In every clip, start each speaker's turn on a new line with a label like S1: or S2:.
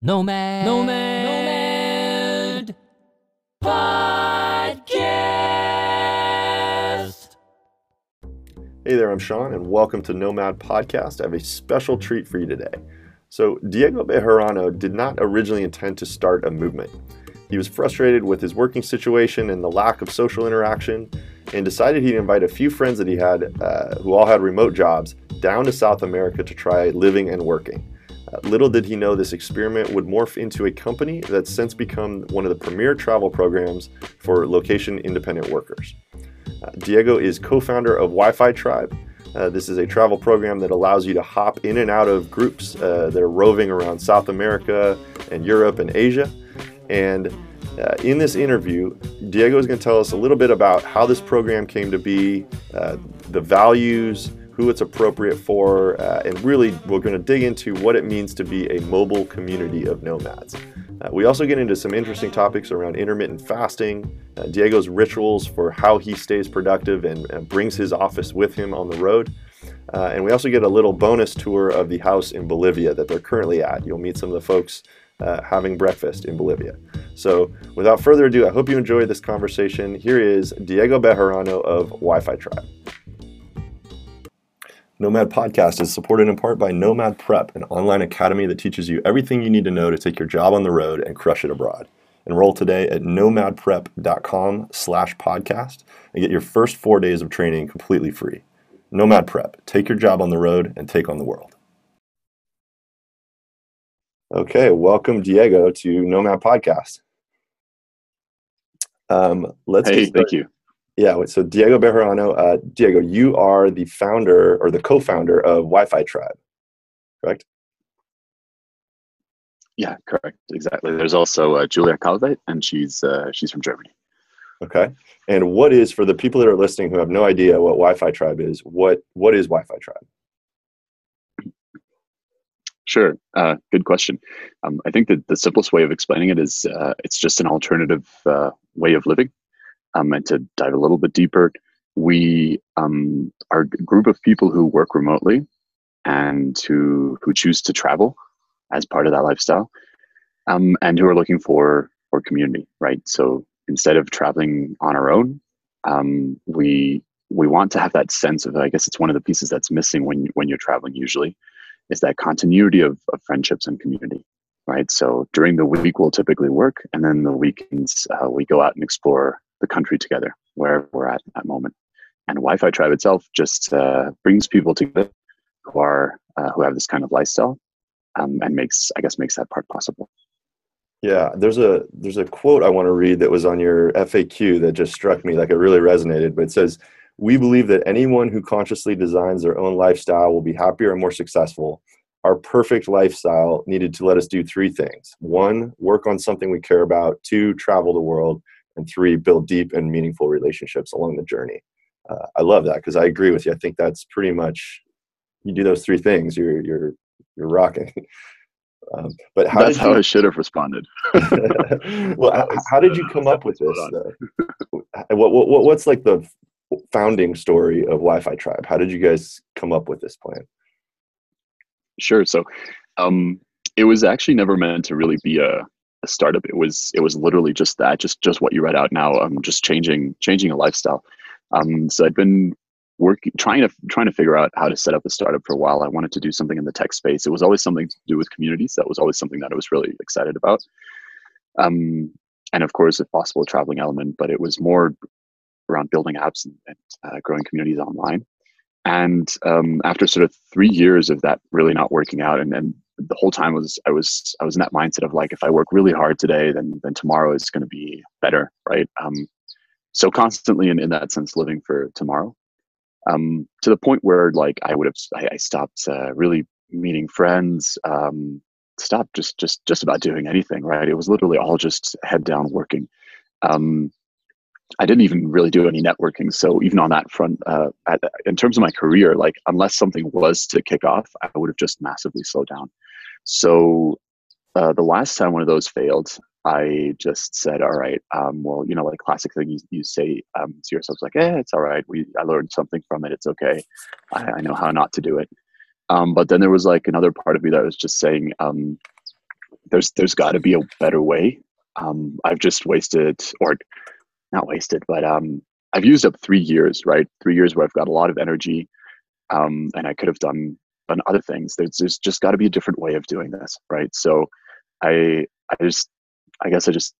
S1: Nomad. Nomad. Nomad. Podcast.
S2: Hey there, I'm Sean, and welcome to Nomad Podcast. I have a special treat for you today. So, Diego Bejarano did not originally intend to start a movement. He was frustrated with his working situation and the lack of social interaction, and decided he'd invite a few friends that he had, uh, who all had remote jobs, down to South America to try living and working. Little did he know this experiment would morph into a company that's since become one of the premier travel programs for location independent workers. Uh, Diego is co founder of Wi Fi Tribe. Uh, this is a travel program that allows you to hop in and out of groups uh, that are roving around South America and Europe and Asia. And uh, in this interview, Diego is going to tell us a little bit about how this program came to be, uh, the values, who it's appropriate for, uh, and really we're going to dig into what it means to be a mobile community of nomads. Uh, we also get into some interesting topics around intermittent fasting, uh, Diego's rituals for how he stays productive and, and, brings his office with him on the road. Uh, and we also get a little bonus tour of the house in Bolivia that they're currently at. You'll meet some of the folks uh, having breakfast in Bolivia. So, without further ado, I hope you enjoy this conversation. Here is Diego Bejarano of Wi Fi Tribe. Nomad Podcast is supported in part by Nomad Prep, an online academy that teaches you everything you need to know to take your job on the road and crush it abroad. Enroll today at nomadprep.com slash podcast and get your first four days of training completely free. Nomad Prep, take your job on the road and take on the world. Okay, welcome Diego to Nomad Podcast.
S3: Um, let's hey, thank you.
S2: Yeah, so Diego Bejarano, uh, Diego, you are the founder or the co-founder of Wi-Fi Tribe, correct?
S3: Yeah, correct. Exactly. There's also uh, Julia Calveit, and she's uh, she's from Germany.
S2: Okay. And what is for the people that are listening who have no idea what Wi-Fi Tribe is? What what is Wi-Fi Tribe?
S3: Sure. Uh, good question. Um, I think that the simplest way of explaining it is uh, it's just an alternative uh, way of living um, and to dive a little bit deeper, we um, are a group of people who work remotely and who who choose to travel as part of that lifestyle, um, and who are looking for for community. Right. So instead of traveling on our own, um, we we want to have that sense of. I guess it's one of the pieces that's missing when when you're traveling. Usually, is that continuity of, of friendships and community right? So during the week, we'll typically work, and then the weekends, uh, we go out and explore the country together, wherever we're at that moment. And Wi-Fi Tribe itself just uh, brings people together who are uh, who have this kind of lifestyle, um, and makes I guess makes that part possible.
S2: Yeah, there's a there's a quote I want to read that was on your FAQ that just struck me like it really resonated. But it says, "We believe that anyone who consciously designs their own lifestyle will be happier and more successful." Our perfect lifestyle needed to let us do three things: one, work on something we care about; two, travel the world; and three, build deep and meaningful relationships along the journey. Uh, I love that because I agree with you. I think that's pretty much you do those three things, you're you're you're rocking.
S3: Um, but how that's how you, I should have responded.
S2: well, how, how, did you come up with this? what, what what's like the founding story of Wi-Fi Tribe? How did you guys come up with this plan?
S3: Sure. So, um, it was actually never meant to really be a a startup it was it was literally just that just just what you read out now i'm um, just changing changing a lifestyle. Um so i'd been working trying to trying to figure out how to set up a startup for a while. I wanted to do something in the tech space. It was always something to do with communities. That was always something that i was really excited about. Um and of course if possible a traveling element but it was more around building apps and, and uh, growing communities online and um, after sort of three years of that really not working out and, and the whole time was I was I was in that mindset of like if I work really hard today, then then tomorrow is going to be better, right? Um, so constantly in, in that sense, living for tomorrow, um, to the point where like I would have I, I stopped uh, really meeting friends, um, stopped just just just about doing anything, right? It was literally all just head down working. Um, I didn't even really do any networking. So even on that front, uh, at, in terms of my career, like unless something was to kick off, I would have just massively slowed down. So uh, the last time one of those failed, I just said, all right, um, well, you know, like classic thing you, you say um, to yourself, like, eh, it's all right. We, I learned something from it. It's okay. I, I know how not to do it. Um, but then there was like another part of me that was just saying, um, there's there's got to be a better way. Um, I've just wasted, or not wasted, but um, I've used up three years, right? Three years where I've got a lot of energy, um, and I could have done done other things. There's, there's just got to be a different way of doing this, right? So, I I just I guess I just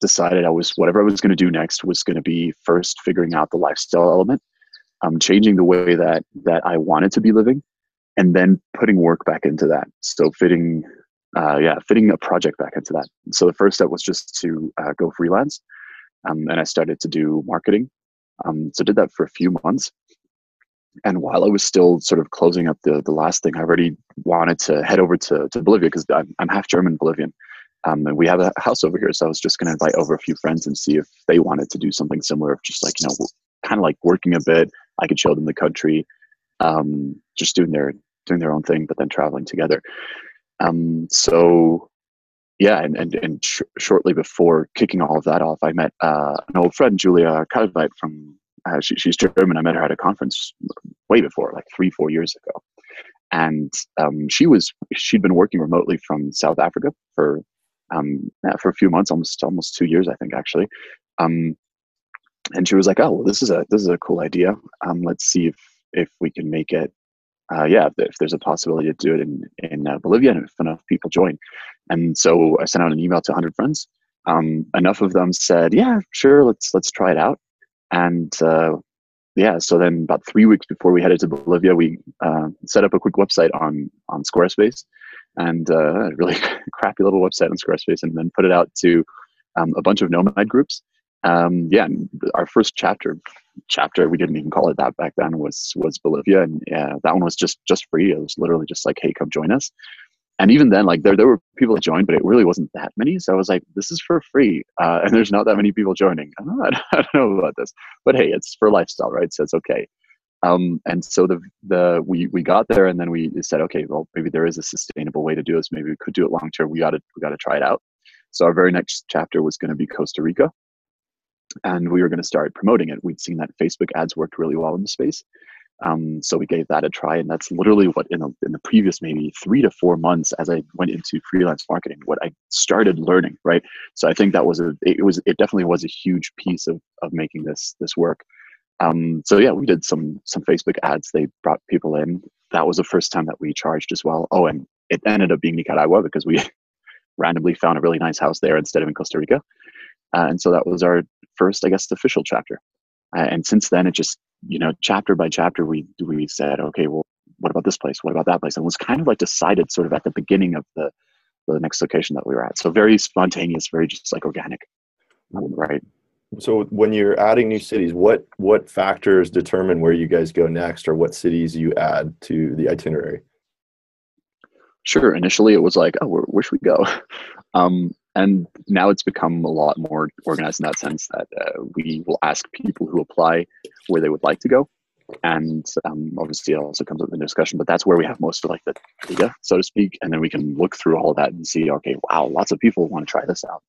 S3: decided I was whatever I was going to do next was going to be first figuring out the lifestyle element, um, changing the way that that I wanted to be living, and then putting work back into that. So fitting, uh, yeah, fitting a project back into that. So the first step was just to uh, go freelance, um, and I started to do marketing. Um, so did that for a few months. And while I was still sort of closing up the the last thing, I already wanted to head over to, to Bolivia because I'm, I'm half German Bolivian. Um, and we have a house over here, so I was just going to invite over a few friends and see if they wanted to do something similar, just like you know, kind of like working a bit. I could show them the country, um, just doing their doing their own thing, but then traveling together. Um, so yeah, and and, and sh- shortly before kicking all of that off, I met uh, an old friend, Julia Kalveit from. Uh, she, she's German. I met her at a conference way before, like three, four years ago, and um, she was she'd been working remotely from South Africa for um, for a few months, almost almost two years, I think actually. Um, and she was like, "Oh, well, this is a this is a cool idea. Um, let's see if if we can make it. Uh, yeah, if, there's a possibility to do it in in uh, Bolivia, and if enough people join." And so I sent out an email to 100 friends. Um, enough of them said, "Yeah, sure, let's let's try it out." And uh, yeah, so then about three weeks before we headed to Bolivia, we uh, set up a quick website on on Squarespace and uh, a really crappy little website on Squarespace, and then put it out to um, a bunch of nomad groups. Um, yeah, our first chapter chapter we didn't even call it that back then was was Bolivia, and yeah, that one was just just free. It was literally just like, hey, come join us. And even then, like there there were people that joined, but it really wasn't that many. So I was like, this is for free, uh, and there's not that many people joining. I don't, I don't know about this, but hey, it's for lifestyle, right? So it's okay. Um, and so the the we we got there, and then we said, okay, well, maybe there is a sustainable way to do this. Maybe we could do it long term. We got to we got to try it out. So our very next chapter was going to be Costa Rica, and we were going to start promoting it. We'd seen that Facebook ads worked really well in the space, um, so we gave that a try, and that's literally what in, the in the previous maybe three to four months, as I went into freelance marketing, what I started learning. Right, so I think that was a it was it definitely was a huge piece of of making this this work. Um, so yeah, we did some some Facebook ads. They brought people in. That was the first time that we charged as well. Oh, and it ended up being Nicaragua because we randomly found a really nice house there instead of in Costa Rica. Uh, and so that was our first, I guess, official chapter. Uh, and since then, it just you know, chapter by chapter, we we said, okay, well, what about this place? What about that place? And it was kind of like decided sort of at the beginning of the the next location that we were at. So very spontaneous, very just like organic, right?
S2: So when you're adding new cities, what what factors determine where you guys go next, or what cities you add to the itinerary?
S3: Sure. Initially, it was like, oh, where, where should we go? Um, and now it's become a lot more organized in that sense that uh, we will ask people who apply where they would like to go, and um, obviously it also comes up in the discussion. But that's where we have most of like the data, so to speak, and then we can look through all that and see, okay, wow, lots of people want to try this out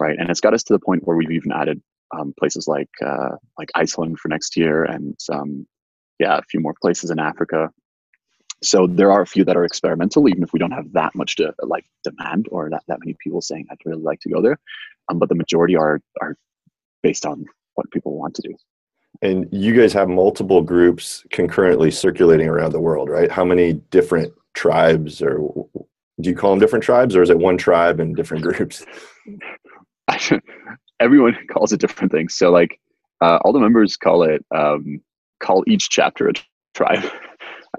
S3: right? And it's got us to the point where we've even added um, places like uh, like Iceland for next year, and um, yeah, a few more places in Africa. So there are a few that are experimental, even if we don't have that much to like demand or that, that many people saying I'd really like to go there. Um, but the majority are are based on what people want to do.
S2: And you guys have multiple groups concurrently circulating around the world, right? How many different tribes or do you call them different tribes or is it one tribe and different groups?
S3: everyone calls it different things. So like uh, all the members call it um, call each chapter a tribe.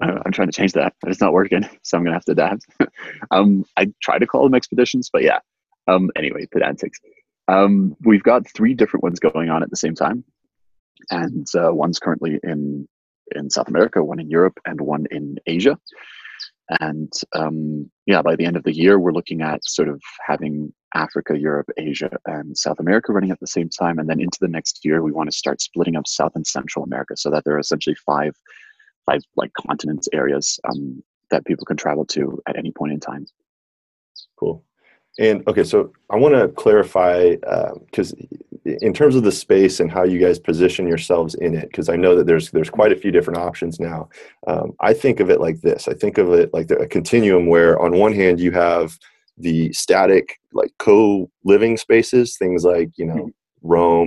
S3: I'm trying to change that, but it's not working, so I'm gonna have to adapt. um, I try to call them expeditions, but yeah. Um, anyway, pedantics. Um, we've got three different ones going on at the same time, and uh, one's currently in in South America, one in Europe, and one in Asia. And um, yeah, by the end of the year, we're looking at sort of having Africa, Europe, Asia, and South America running at the same time. And then into the next year, we want to start splitting up South and Central America so that there are essentially five, five like continents areas um, that people can travel to at any point in time.
S2: Cool. And okay, so I want to clarify because uh, in terms of the space and how you guys position yourselves in it, because I know that there's there's quite a few different options now. Um, I think of it like this. I think of it like a continuum where on one hand you have the static like co-living spaces, things like you know mm-hmm.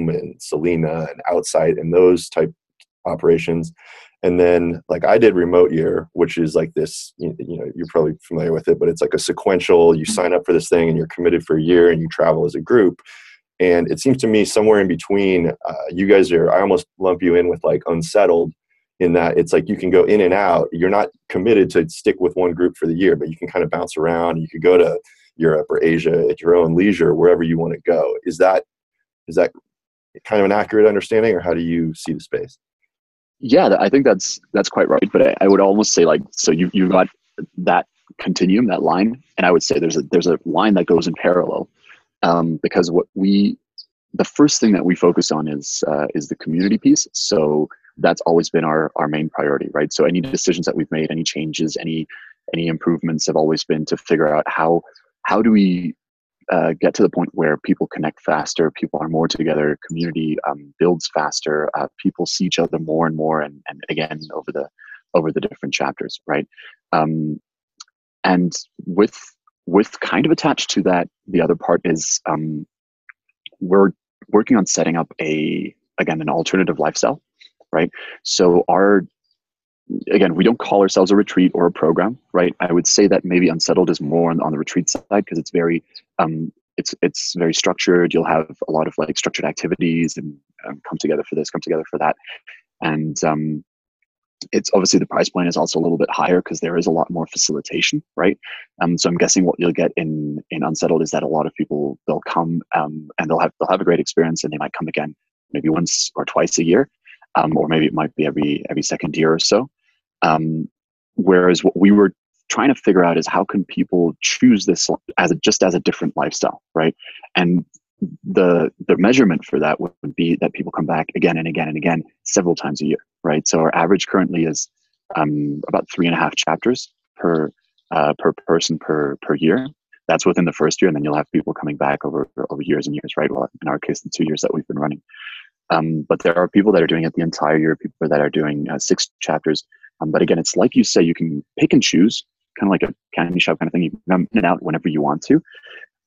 S2: And Selina and Outsite and those type operations. And then like I did remote year, which is like this, you, you know, you're probably familiar with it, but it's like a sequential, you sign up for this thing and you're committed for a year and you travel as a group. And it seems to me somewhere in between, uh, you guys are, I almost lump you in with like unsettled in that it's like you can go in and out. You're not committed to stick with one group for the year, but you can kind of bounce around. You could go to Europe or Asia at your own leisure, wherever you want to go. Is that is that kind of an accurate understanding, or how do you see the space?
S3: Yeah, I think that's that's quite right. But I, I would almost say like so you you got that continuum, that line, and I would say there's a there's a line that goes in parallel um, because what we the first thing that we focus on is uh, is the community piece. So that's always been our our main priority, right? So any decisions that we've made, any changes, any any improvements have always been to figure out how how do we uh, get to the point where people connect faster, people are more together, community um, builds faster, uh, people see each other more and more, and, and again over the over the different chapters, right? Um, and with with kind of attached to that, the other part is um, we're working on setting up a again an alternative lifestyle, right? So our again, we don't call ourselves a retreat or a program, right? I would say that maybe unsettled is more on, on the retreat side because it's very um, it's it's very structured. You'll have a lot of like structured activities and um, come together for this, come together for that, and um, it's obviously the price point is also a little bit higher because there is a lot more facilitation, right? Um, so I'm guessing what you'll get in in unsettled is that a lot of people they'll come um, and they'll have they'll have a great experience and they might come again maybe once or twice a year um, or maybe it might be every every second year or so. Um, whereas what we were trying to figure out is how can people choose this as a, just as a different lifestyle, right? And the the measurement for that would be that people come back again and again and again several times a year, right? So our average currently is um, about three and a half chapters per uh, per person per per year. That's within the first year, and then you'll have people coming back over over years and years, right? Well, in our case, the two years that we've been running. Um, but there are people that are doing it the entire year, people that are doing uh, six chapters. Um, but again, it's like you say, you can pick and choose, kind of like a candy shop kind of thing. You can come in and out whenever you want to.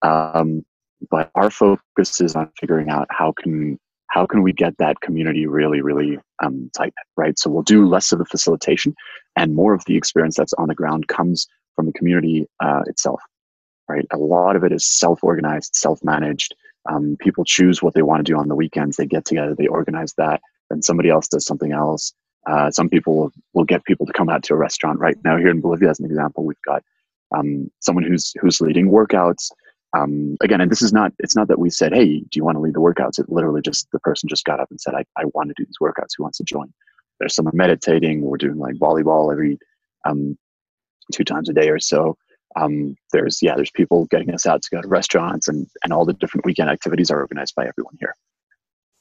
S3: Um, but our focus is on figuring out how can how can we get that community really really um, tight right so we'll do less of the facilitation and more of the experience that's on the ground comes from the community uh, itself right a lot of it is self-organized self-managed um, people choose what they want to do on the weekends. They get together, they organize that, and somebody else does something else. Uh, some people will, get people to come out to a restaurant. Right now, here in Bolivia, as an example, we've got um, someone who's who's leading workouts. Um, again, and this is not it's not that we said, "Hey, do you want to lead the workouts?" It literally just the person just got up and said, "I, I want to do these workouts. Who wants to join?" There's someone meditating. We're doing like volleyball every um, two times a day or so um, there's yeah there's people getting us out to go to restaurants and and all the different weekend activities are organized by everyone here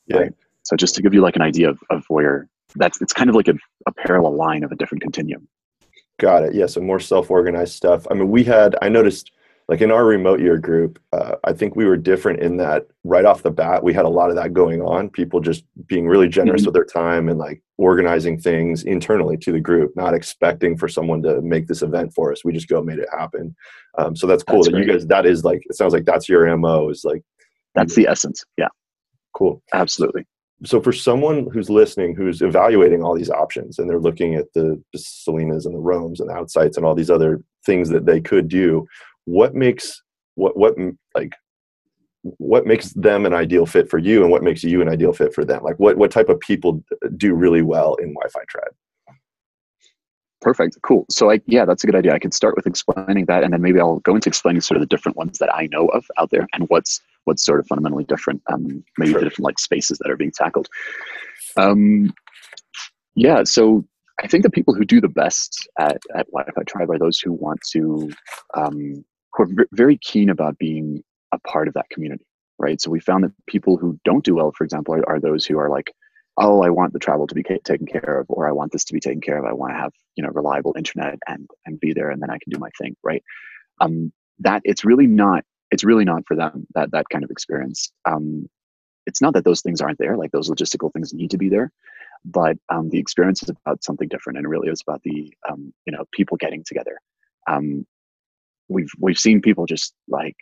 S2: yeah right?
S3: So just to give you like an idea of, of where that's it's kind of like a, a parallel line of a different continuum
S2: got it yeah so more self-organized stuff i mean we had i noticed like in our remote year group, uh, I think we were different in that right off the bat, we had a lot of that going on. People just being really generous mm-hmm. with their time and like organizing things internally to the group, not expecting for someone to make this event for us. We just go made it happen. Um, so that's cool that's that great. you guys, that is like, it sounds like that's your MO is like,
S3: that's the essence. Yeah.
S2: Cool.
S3: Absolutely.
S2: So for someone who's listening, who's evaluating all these options and they're looking at the Selinas and the Roams and the Outsites and all these other things that they could do, what makes what what like what makes them an ideal fit for you and what makes you an ideal fit for them? Like what what type of people do really well in wi-fi tribe?
S3: Perfect. Cool. So i yeah that's a good idea. I could start with explaining that and then maybe i'll go into explaining sort of the different ones that i know of out there and what's what's sort of fundamentally different um maybe sure. the different like spaces that are being tackled um yeah so i think the people who do the best at, at wi-fi tribe are those who want to um who are very keen about being a part of that community, right? So we found that people who don't do well, for example, are, are those who are like, oh, I want the travel to be taken care of, or I want this to be taken care of. I want to have you know reliable internet and and be there, and then I can do my thing, right? Um, that it's really not it's really not for them that that kind of experience. Um, it's not that those things aren't there, like those logistical things need to be there, but um, the experience is about something different, and really is about the um, you know people getting together. Um, we've we've seen people just like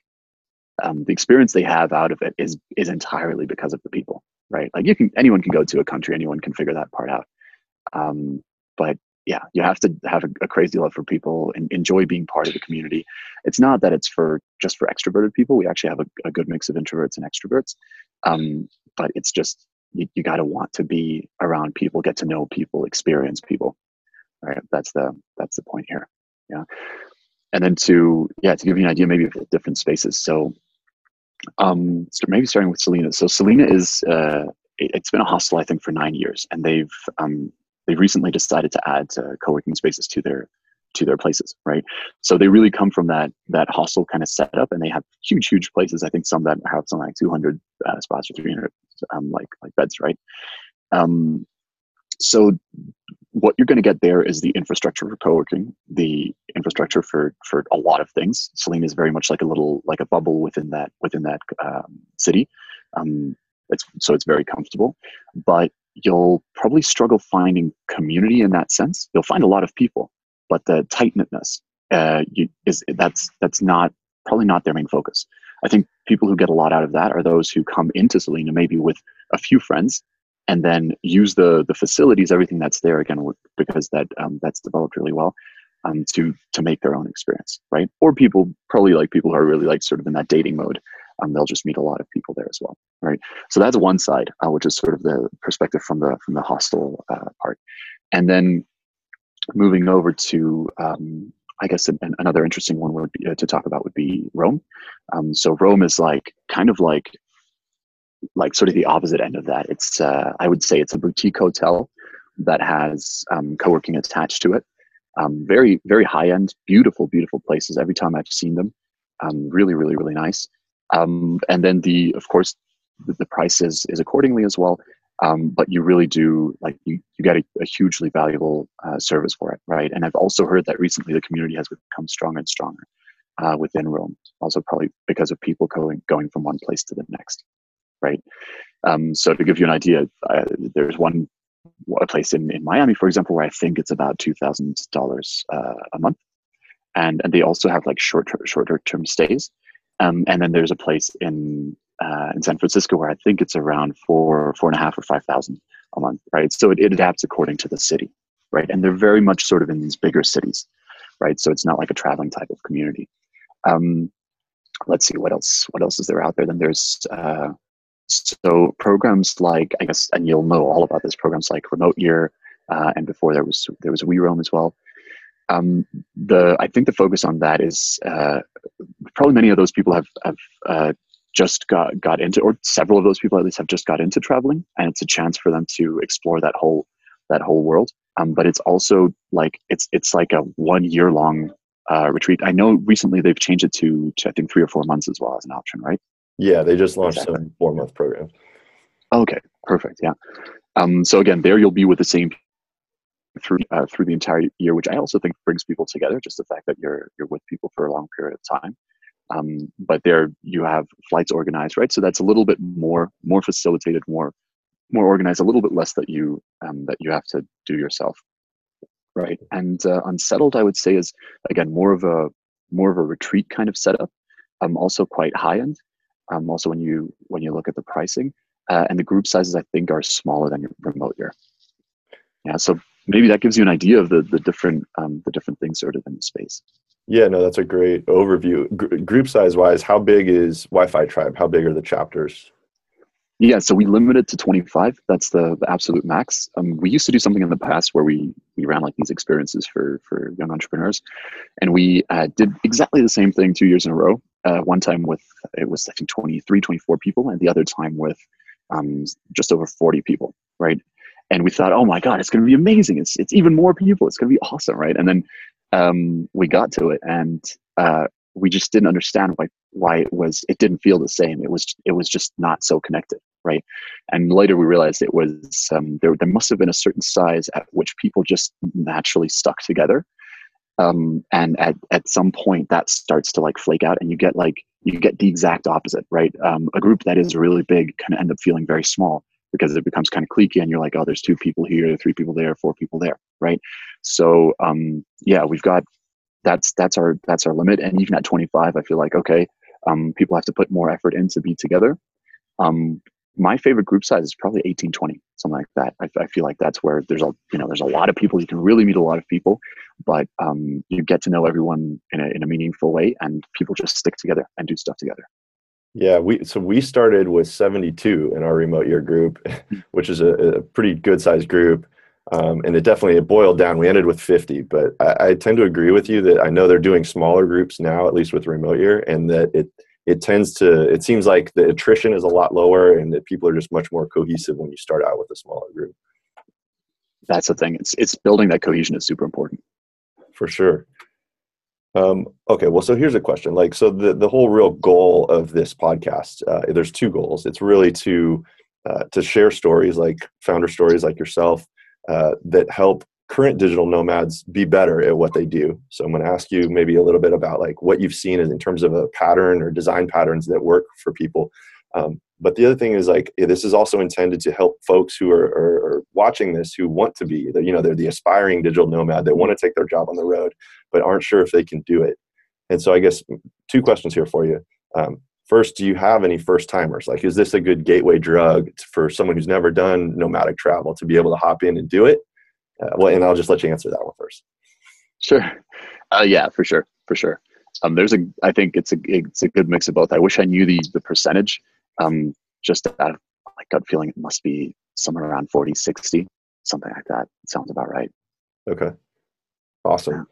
S3: um, the experience they have out of it is is entirely because of the people, right? Like you can anyone can go to a country, anyone can figure that part out. Um, but yeah, you have to have a, a, crazy love for people and enjoy being part of the community. It's not that it's for just for extroverted people. We actually have a, a good mix of introverts and extroverts. Um, but it's just you, you got to want to be around people, get to know people, experience people. Right? That's the that's the point here. Yeah. And then to yeah to give you an idea maybe of different spaces. So um, so maybe starting with Selina. So Selina is uh, it, has been a hostel I think for nine years, and they've um, they recently decided to add uh, co-working spaces to their to their places, right? So they really come from that that hostel kind of setup, and they have huge, huge places. I think some that have something like 200 uh, spots or 300 um, like like beds, right? Um, so what you're going to get there is the infrastructure for co-working, the infrastructure for for a lot of things. Selina is very much like a little like a bubble within that within that um, city. Um, it's so it's very comfortable, but you'll probably struggle finding community in that sense. You'll find a lot of people, but the tight knitness uh, is that's that's not probably not their main focus. I think people who get a lot out of that are those who come into Selina maybe with a few friends and then use the the facilities, everything that's there again because that um, that's developed really well um, to to make their own experience, right? Or people probably like people who are really like sort of in that dating mode um, they'll just meet a lot of people there as well, right? So that's one side, uh, which is sort of the perspective from the from the hostel uh, part, and then moving over to um, I guess an, another interesting one would be, uh, to talk about would be Roam. Um, so Roam is like kind of like like sort of the opposite end of that. It's uh, I would say it's a boutique hotel that has um, co-working attached to it. Um, very very high end, beautiful beautiful places. Every time I've seen them, um, really really really nice. Um, and then the, of course, the, the price is, is accordingly as well. Um, but you really do like you, you get a, a hugely valuable uh, service for it, right? And I've also heard that recently the community has become stronger and stronger uh, within Roam. Also, probably because of people going going from one place to the next, right? Um, so to give you an idea, uh, there's one a place in, in Miami, for example, where I think it's about two thousand uh, dollars a month, and and they also have like short shorter term stays. Um, and then there's a place in uh, in San Francisco where I think it's around four four and a half or five thousand a month, right? So it, it adapts according to the city, right? And they're very much sort of in these bigger cities, right? So it's not like a traveling type of community. Um, let's see what else what else is there out there. Then there's uh, so programs like I guess, and you'll know all about this. Programs like Remote Year, uh, and before there was there was WeRoam as well. Um, the I think the focus on that is uh, probably many of those people have have uh, just got got into, or several of those people at least have just got into traveling, and it's a chance for them to explore that whole that whole world. Um, but it's also like it's it's like a one year long uh, retreat. I know recently they've changed it to, to I think three or four months as well as an option, right?
S2: Yeah, they just launched exactly. some four month program.
S3: Okay, perfect. Yeah. Um, so again, there you'll be with the same through uh, through the entire year, which I also think brings people together. Just the fact that you're you're with people for a long period of time. Um, but there you have flights organized, right? So that's a little bit more more facilitated, more more organized, a little bit less that you um, that you have to do yourself, right? And uh, unsettled, I would say, is again more of a more of a retreat kind of setup. Um, also quite high end. Um, also when you when you look at the pricing uh, and the group sizes, I think are smaller than your remote year. Yeah, so maybe that gives you an idea of the the different um, the different things sort of in the space.
S2: Yeah, no, that's a great overview. Gr- group size wise, how big is Wi-Fi Tribe? How big are the chapters?
S3: Yeah, so we limit it to 25. That's the, the absolute max. Um, we used to do something in the past where we we ran like these experiences for for young entrepreneurs, and we uh, did exactly the same thing two years in a row. Uh, one time with it was I think 23, 24 people, and the other time with um, just over 40 people. Right, and we thought, oh my god, it's going to be amazing. It's it's even more people. It's going to be awesome, right? And then um, we got to it, and uh, we just didn't understand why why it was it didn't feel the same. It was it was just not so connected, right? And later we realized it was um, there. There must have been a certain size at which people just naturally stuck together. Um, and at, at some point that starts to like flake out and you get like you get the exact opposite right um, a group that is really big can end up feeling very small because it becomes kind of cliquey and you're like, oh, there's two people here, three people there, four people there, right? So um, yeah, we've got that's that's our that's our limit. And even at 25, I feel like okay, um, people have to put more effort in to be together. Um, my favorite group size is probably 18 20 something like that I, I, feel like that's where there's a you know there's a lot of people you can really meet a lot of people but um, you get to know everyone in a, in a meaningful way and people just stick together and do stuff together
S2: yeah we so we started with 72 in our remote year group hmm. which is a, a pretty good sized group. Um, and it definitely it boiled down. We ended with 50 but I, I tend to agree with you that i know they're doing smaller groups now at least with remote year and that it it tends to it seems like the attrition is a lot lower and that people are just much more cohesive when you start out with a smaller group.
S3: That's the thing. It's it's building that cohesion is super important.
S2: For sure um, okay well so here's a question. Like so the, the whole real goal of this podcast uh, there's two goals. It's really to uh, to share stories like founder stories like yourself uh, that help current digital nomads be better at what they do. So i'm going to ask you maybe a little bit about like what you've seen in terms of a pattern or design patterns that work for people. Um, but the other thing is like this is also intended to help folks who are, are, are watching this who want to be you know they're the aspiring digital nomad that want to take their job on the road but aren't sure if they can do it and so i guess two questions here for you um, first do you have any first timers like is this a good gateway drug for someone who's never done nomadic travel to be able to hop in and do it uh, well, and I'll just let you answer that one first.
S3: Sure. Uh, yeah, for sure, for sure. Um, there's a, I think it's a, it's a good mix of both. I wish I knew the the percentage. Um, just out of my gut feeling, it must be somewhere around 40, 60, something like that. It sounds about right.
S2: Okay. Awesome. Yeah.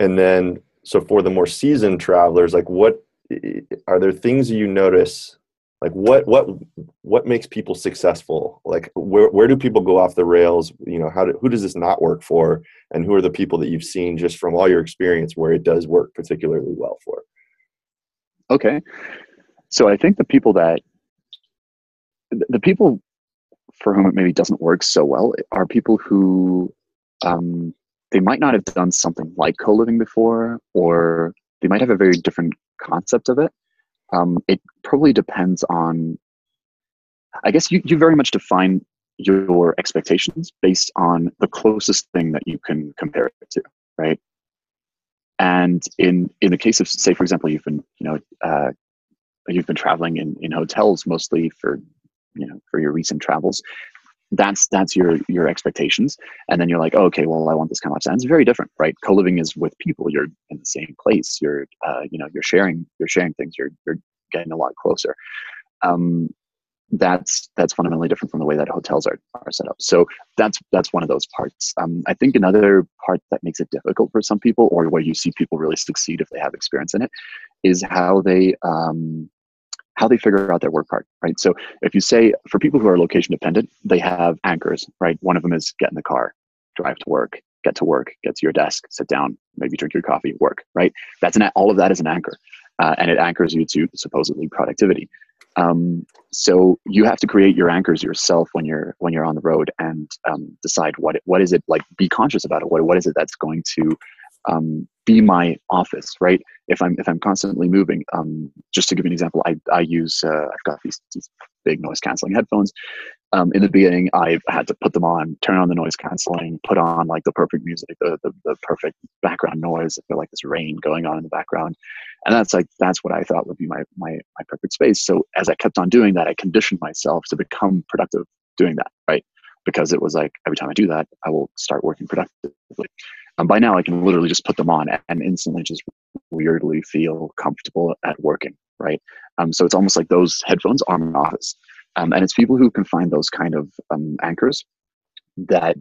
S2: And then, so for the more seasoned travelers, like what are there things you notice like what what what makes people successful? Like where, where do people go off the rails? You know how do, who does this not work for? And who are the people that you've seen just from all your experience where it does work particularly well for?
S3: Okay. So i think the people that the people for whom it maybe doesn't work so well are people who um, they might not have done something like co-living before or they might have a very different concept of it um, it probably depends on, I guess you, you very much define your expectations based on the closest thing that you can compare it to, right? And in in the case of, say, for example, you've been, you know, uh, you've been traveling in in hotels mostly for, you know, for your recent travels. That's that's your your expectations, and then you're like, oh, okay, well, I want this kind of lifestyle. It's very different, right? Co-living is with people. You're in the same place. You're, uh, you know, you're sharing you're sharing things. You're you're getting a lot closer. Um, that's that's fundamentally different from the way that hotels are, are set up. So that's that's one of those parts. Um, I think another part that makes it difficult for some people, or where you see people really succeed if they have experience in it, is how they um, how they figure out their work part, right? So if you say for people who are location dependent, they have anchors, right? One of them is get in the car, drive to work, get to work, get to your desk, sit down, maybe drink your coffee, work, right? That's an all of that is an anchor uh, and it anchors you to supposedly productivity. Um, so you have to create your anchors yourself when you're when you're on the road and um, decide what it, what is it like. Be conscious about it. What what is it that's going to um, be my office, right? If I'm if I'm constantly moving, um, just to give you an example, I I use uh, I've got these, these big noise canceling headphones. Um, in the beginning, I had to put them on, turn on the noise canceling, put on like the perfect music, the, the, the perfect background noise. Feel like this rain going on in the background, and that's like that's what I thought would be my my my perfect space. So as I kept on doing that, I conditioned myself to become productive doing that, right? Because it was like every time I do that, I will start working productively. Um, by now, I can literally just put them on and instantly just weirdly feel comfortable at working, right? Um, so it's almost like those headphones are my office. Um, and it's people who can find those kind of um, anchors that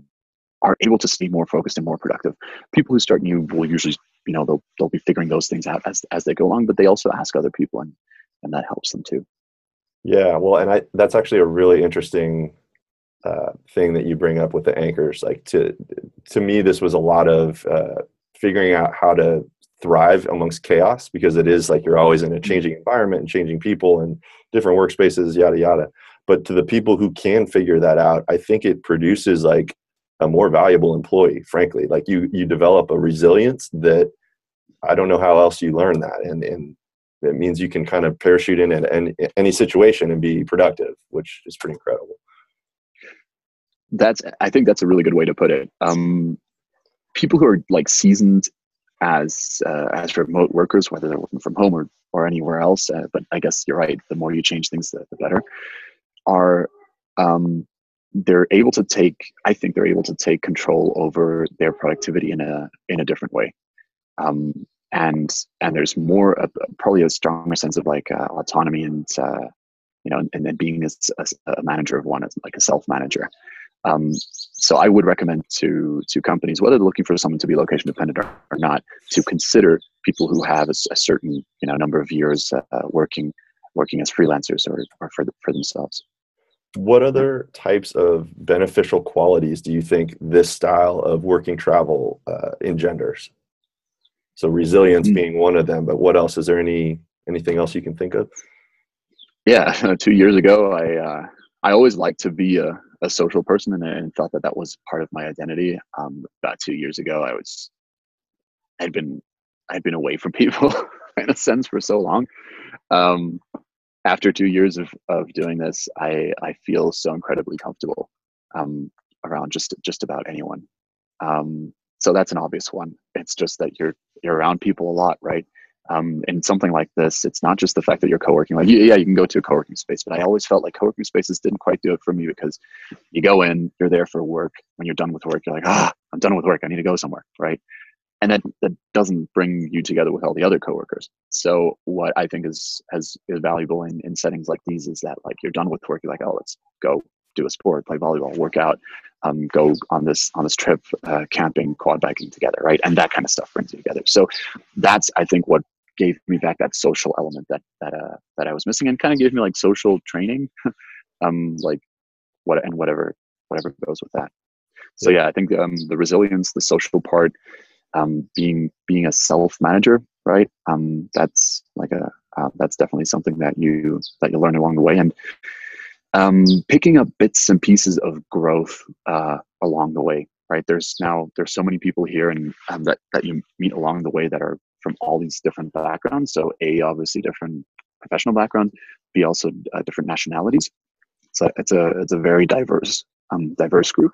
S3: are able to be more focused and more productive. People who start new will usually, you know, they'll, they'll be figuring those things out as, as they go along, but they also ask other people and, and that helps them too.
S2: Yeah, well, and I, that's actually a really interesting uh, thing that you bring up with the anchors. Like to to me, this was a lot of uh, figuring out how to thrive amongst chaos because it is like you're always in a mm-hmm. changing environment and changing people and different workspaces, yada yada. But to the people who can figure that out, I think it produces like a more valuable employee. Frankly, like you you develop a resilience that I don't know how else you learn that, and and it means you can kind of parachute in at any, any situation and be productive, which is pretty incredible
S3: that's i think that's a really good way to put it um, people who are like seasoned as uh, as remote workers, whether they're working from home or or anywhere else. Uh, but I guess you're right. The more you change things, the, the better. Are um, they're able to take? I think they're able to take control over their productivity in a in a different way. Um, and and there's more uh, probably a stronger sense of like uh, autonomy and uh, you know and then being a, a, manager of one as like a self manager um, so I would recommend to to companies, whether they're looking for someone to be location dependent or, or not, to consider people who have a, a certain you know number of years uh, working working as freelancers or, or for the, for themselves.
S2: What other types of beneficial qualities do you think this style of working travel uh, engenders? So resilience mm-hmm. being one of them, but what else? Is there any anything else you can think of?
S3: Yeah, two years ago, I uh, I always liked to be a, a social person and, and thought that that was part of my identity. Um, about two years ago, I was I'd been I'd been away from people in a sense for so long. Um, after two years of, of doing this, I, I feel so incredibly comfortable um, around just just about anyone. Um, so that's an obvious one. It's just that you're you're around people a lot, right? Um, in something like this, it's not just the fact that you're co-working. Like, yeah, you can go to a co-working space, but I always felt like co-working spaces didn't quite do it for me because you go in, you're there for work. When you're done with work, you're like, ah, I'm done with work. I need to go somewhere, right? And that that doesn't bring you together with all the other coworkers. So what I think is has is valuable in, in settings like these is that like you're done with work, you're like, oh, let's go do a sport, play volleyball, work out, um, go on this on this trip, uh, camping, quad biking together, right? And that kind of stuff brings you together. So that's I think what gave me back that social element that that uh that I was missing, and kind of gave me like social training, um, like what and whatever whatever goes with that. So yeah, I think um, the resilience, the social part, um, being being a self manager, right? Um, that's like a uh, that's definitely something that you that you learn along the way, and um, picking up bits and pieces of growth uh, along the way. Right? There's now there's so many people here, and um, that that you meet along the way that are from all these different backgrounds. So a obviously different professional background, b also uh, different nationalities. So it's a it's a very diverse um, diverse group.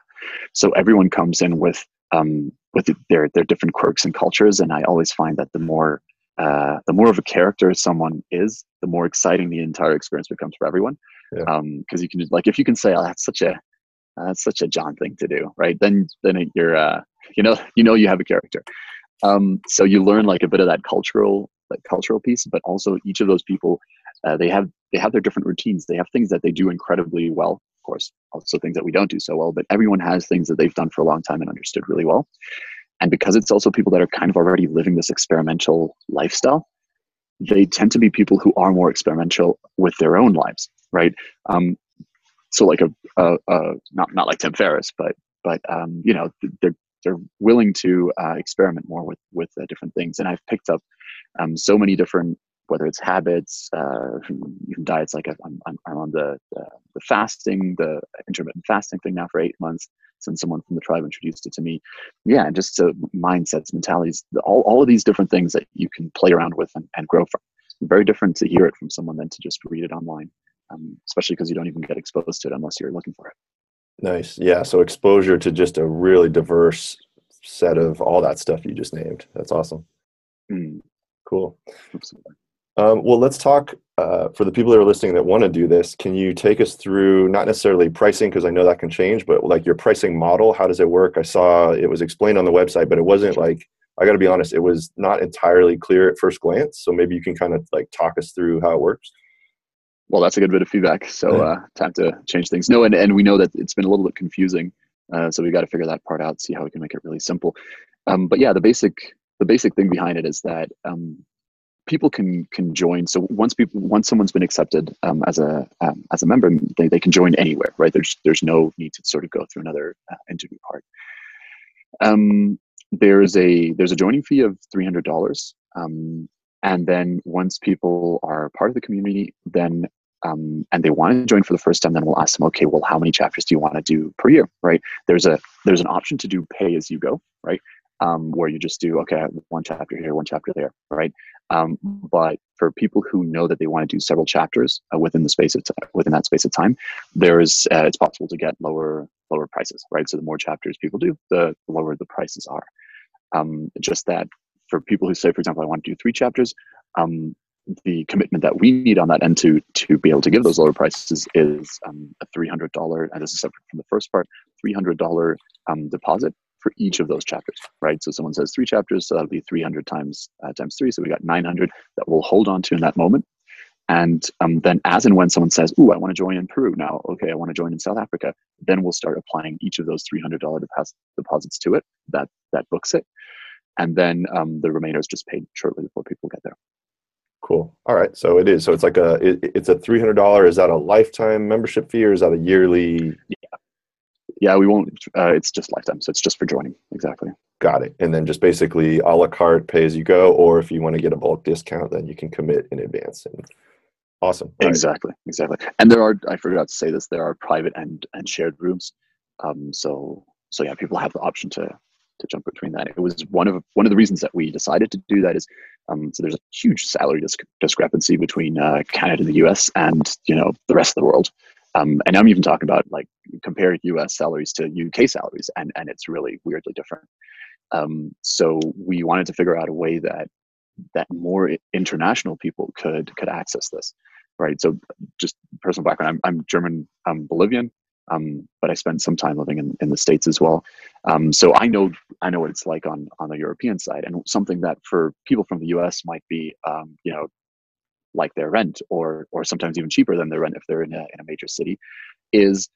S3: So everyone comes in with um, with their their different quirks and cultures, and I always find that the more uh, the more of a character someone is, the more exciting the entire experience becomes for everyone. Because yeah. um, you can like if you can say, "Oh, that's such a that's such a John thing to do," right? Then then you're uh, you know you know you have a character. Um, so you learn like a bit of that cultural like cultural piece, but also each of those people uh, they have they have their different routines. They have things that they do incredibly well, of course, also things that we don't do so well. But everyone has things that they've done for a long time and understood really well. And because it's also people that are kind of already living this experimental lifestyle, they tend to be people who are more experimental with their own lives, right? Um, so like a, a, a, not not like Tim Ferriss, but but um, you know they're they're willing to uh, experiment more with with uh, different things. And I've picked up um, so many different whether it's habits, uh, even diets. Like I'm, I'm, I'm on the, the, the fasting, the intermittent fasting thing now for eight months since someone from the tribe introduced it to me. Yeah, and just uh, mindsets, mentalities, all, all of these different things that you can play around with and, and grow from. Very different to hear it from someone than to just read it online, um, especially because you don't even get exposed to it unless you're looking for it.
S2: Nice. Yeah. So exposure to just a really diverse set of all that stuff you just named. That's awesome. Mm. Cool. Um, well, let's talk uh, for the people that are listening that want to do this. Can you take us through not necessarily pricing because I know that can change, but like your pricing model? How does it work? I saw it was explained on the website, but it wasn't like I got to be honest, it was not entirely clear at first glance. So maybe you can kind of like talk us through how it works.
S3: Well, that's a good bit of feedback. So uh, time to change things. No, and, and we know that it's been a little bit confusing. Uh, so we got to figure that part out, see how we can make it really simple. Um, but yeah, the basic the basic thing behind it is that um, people can can join. So once people once someone's been accepted um, as a um, as a member, they, they can join anywhere, right? There's there's no need to sort of go through another uh, interview part. Um, there's a there's a joining fee of three hundred dollars. Um, and then once people are part of the community, then um, and they want to join for the first time, then we'll ask them, okay, well, how many chapters do you want to do per year, right? There's a there's an option to do pay as you go, right? Um, where you just do okay, one chapter here, one chapter there, right? Um, but for people who know that they want to do several chapters uh, within the space of t- within that space of time, there is uh, it's possible to get lower lower prices, right? So the more chapters people do, the, lower the prices are. Um, just that for people who say, for example, I want to do three chapters, um, the commitment that we need on that end to to be able to give those lower prices is um, a three hundred dollar, and this is separate from the first part, three hundred dollar um, deposit for each of those chapters, right? So someone says three chapters, so that'll be three hundred times uh, times three, so we got nine hundred that we'll hold on to in that moment. And um, then, as and when someone says, "Ooh, I want to join in Peru now," okay, I want to join in South Africa, then we'll start applying each of those three hundred dollar deposits to it. That that books it, and then um, the remainder is just paid shortly before people get there.
S2: Cool. All right. So it is. So it's like a it, it's a three hundred dollar. Is that a lifetime membership fee or is that a yearly?
S3: Yeah. Yeah, we won't. Uh, it's just lifetime, so it's just for joining. Exactly.
S2: Got it. And then just basically a la carte, pay as you go, or if you want to get a bulk discount, then you can commit in advance. And awesome.
S3: All exactly. Right. Exactly. And there are. I forgot to say this. There are private and and shared rooms. Um. So so yeah, people have the option to to jump between that. It was one of one of the reasons that we decided to do that is um, so there's a huge salary disc- discrepancy between uh, Canada and the U.S. and you know the rest of the world. Um, and I'm even talking about like compare U.S. salaries to U.K. salaries, and and it's really weirdly different. Um, so we wanted to figure out a way that that more international people could could access this, right? So just personal background: I'm, I'm German, I'm Bolivian, um, but I spent some time living in, in the states as well. Um, so I know I know what it's like on on the European side, and something that for people from the U.S. might be um, you know like their rent or or sometimes even cheaper than their rent if they're in a, in a major city is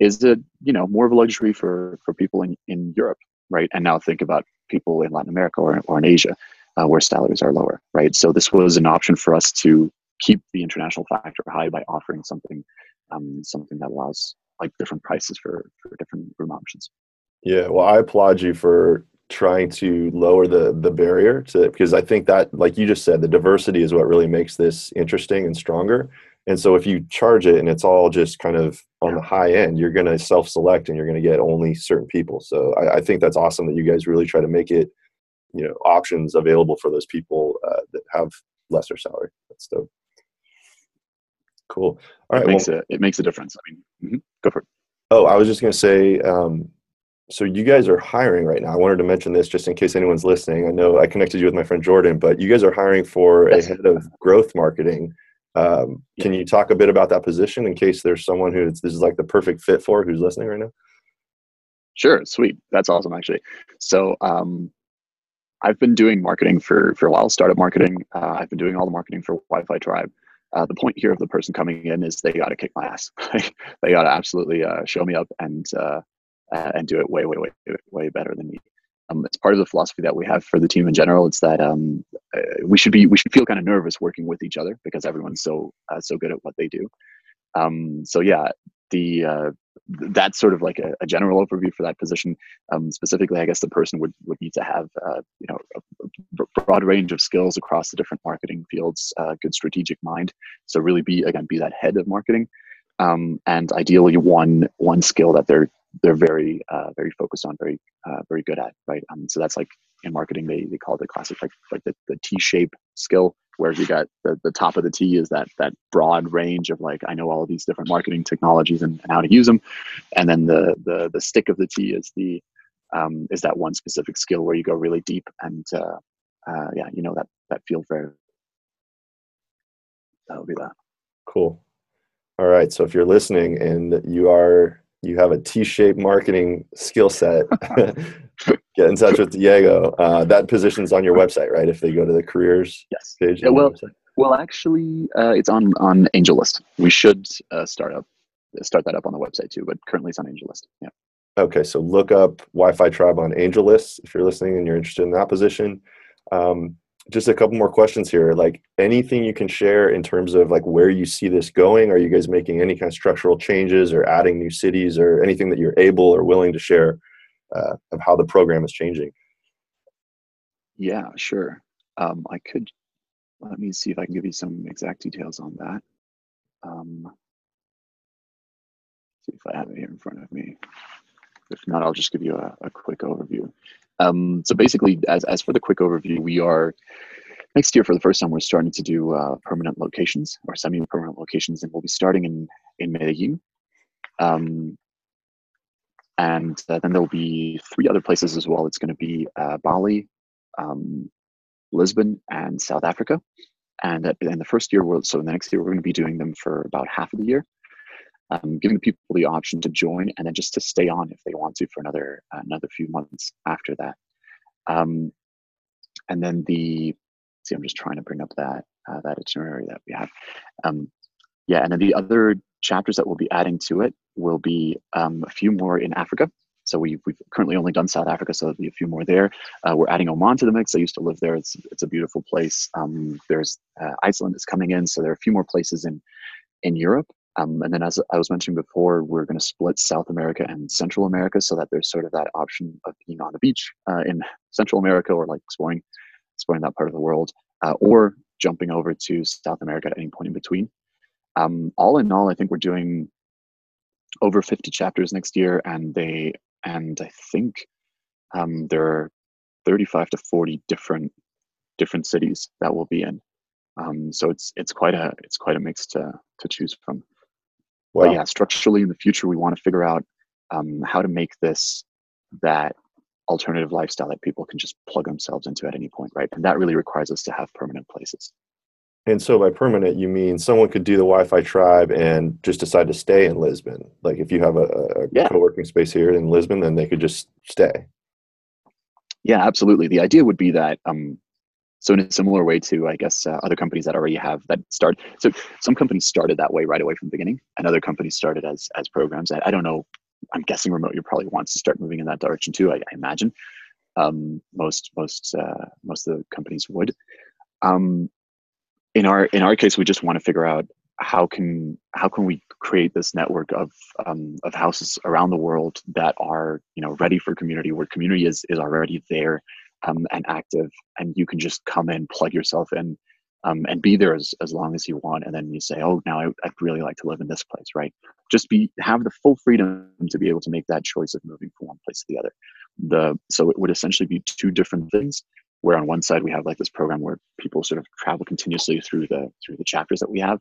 S3: is it you know more of a luxury for for people in in europe right and now think about people in latin america or, or in asia uh, where salaries are lower right so this was an option for us to keep the international factor high by offering something um, something that allows like different prices for for different room options
S2: yeah well i applaud you for trying to lower the the barrier to because I think that like you just said the diversity is what really makes this interesting and stronger. And so if you charge it and it's all just kind of on the high end, you're going to self-select and you're going to get only certain people. So I, I, think that's awesome that you guys really try to make it, you know, options available for those people uh, that have lesser salary. That's dope. Cool.
S3: All right. It makes, well, a, it makes a difference. I mean, mm-hmm. go for it.
S2: Oh, I was just going to say, um, so you guys are hiring right now. I wanted to mention this just in case anyone's listening. I know I connected you with my friend Jordan, but you guys are hiring for a head of growth marketing. Um, yeah. Can you talk a bit about that position in case there's someone who this is like the perfect fit for who's listening right now?
S3: Sure, sweet. That's awesome, actually. So um, I've been doing marketing for for a while, startup marketing. Uh, I've been doing all the marketing for Wi-Fi Tribe. Uh, the point here of the person coming in is they got to kick my ass. they got to absolutely uh, show me up and uh, uh, and do it way, way, way, way better than me. Um, it's part of the philosophy that we have for the team in general. It's that um, uh, we should be we should feel kind of nervous working with each other because everyone's so uh, so good at what they do. Um, so yeah, the that's sort of like a, a, general overview for that position. Um, specifically, I guess the person would, would need to have uh, you know a, broad range of skills across the different marketing fields, uh, good strategic mind. So really be again be that head of marketing, um, and ideally one one skill that they're they're very uh, very focused on, very uh, very good at, right? Um, so that's like in marketing they, they call it the classic like like the, the T shape skill, where you got the, the top of the T is that that broad range of like I know all of these different marketing technologies and, and how to use them, and then the the the stick of the T is the um, is that one specific skill where you go really deep and uh, uh, yeah, you know that that field very. That would be that.
S2: Cool. All right. So if you're listening and you are you have a T-shaped marketing skill set, get in touch with Diego. Uh, that position's on your website, right? If they go to the careers
S3: yes. page. Yeah, well, well, actually, uh, it's on on AngelList. We should uh, start up start that up on the website too, but currently it's on AngelList. Yeah.
S2: Okay, so look up Wi-Fi Tribe on AngelList if you're listening and you're interested in that position. Um, just a couple more questions here. Like anything you can share in terms of like where you see this going? Are you guys making any kind of structural changes or adding new cities or anything that you're able or willing to share uh, of how the program is changing?
S3: Yeah sure. Um, i could let me see if i can give you some exact details on that. Um, see if i have it here in front of me. If not i'll just give you a, a quick overview um, so basically, as, as for the quick overview, we are next year for the first time we're starting to do uh, permanent locations or semi-permanent locations, and we'll be starting in in Medellin. Um, and uh, then there'll be three other places as well. It's going to be uh, Bali, um, Lisbon, and South Africa. And in the first year, we'll, so in the next year, we're going to be doing them for about half of the year, um, giving people the option to join and then just to stay on if they want to for another another few months after that. Um, and then the see, I'm just trying to bring up that uh, that itinerary that we have. Um, yeah, and then the other chapters that we'll be adding to it will be um, a few more in Africa. So we've, we've currently only done South Africa, so there'll be a few more there. Uh, we're adding Oman to the mix. I used to live there. It's, it's a beautiful place. Um, there's uh, Iceland is coming in, so there are a few more places in in Europe. Um, and then, as I was mentioning before, we're going to split South America and Central America so that there's sort of that option of being on the beach uh, in Central America or like exploring, exploring that part of the world, uh, or jumping over to South America at any point in between. Um, all in all, I think we're doing over 50 chapters next year, and they and I think um, there are 35 to 40 different different cities that we'll be in. Um, so it's it's quite a it's quite a mix to to choose from. Wow. But yeah, structurally in the future, we want to figure out um, how to make this that alternative lifestyle that people can just plug themselves into at any point, right? And that really requires us to have permanent places.
S2: And so by permanent, you mean someone could do the Wi-Fi tribe and just decide to stay in Lisbon. Like if you have a, a yeah. co-working space here in Lisbon, then they could just stay.
S3: Yeah, absolutely. The idea would be that, um, so in a similar way to, I guess, uh, other companies that already have that start. So some companies started that way right away from the beginning, and other companies started as as programs. I, I don't know. I'm guessing Remote Year probably wants to start moving in that direction too. I, I imagine um, most most uh, most of the companies would. Um, in our in our case, we just want to figure out how can how can we create this network of um, of houses around the world that are you know ready for community, where community is is already there um, and active, and you can just come in, plug yourself in, um, and be there as, as long as you want, and then you say, oh, now I, would really like to live in this place, right? Just be have the full freedom to be able to make that choice of moving from one place to the other. The so it would essentially be two different things where on one side we have like this program where people sort of travel continuously through the through the chapters that we have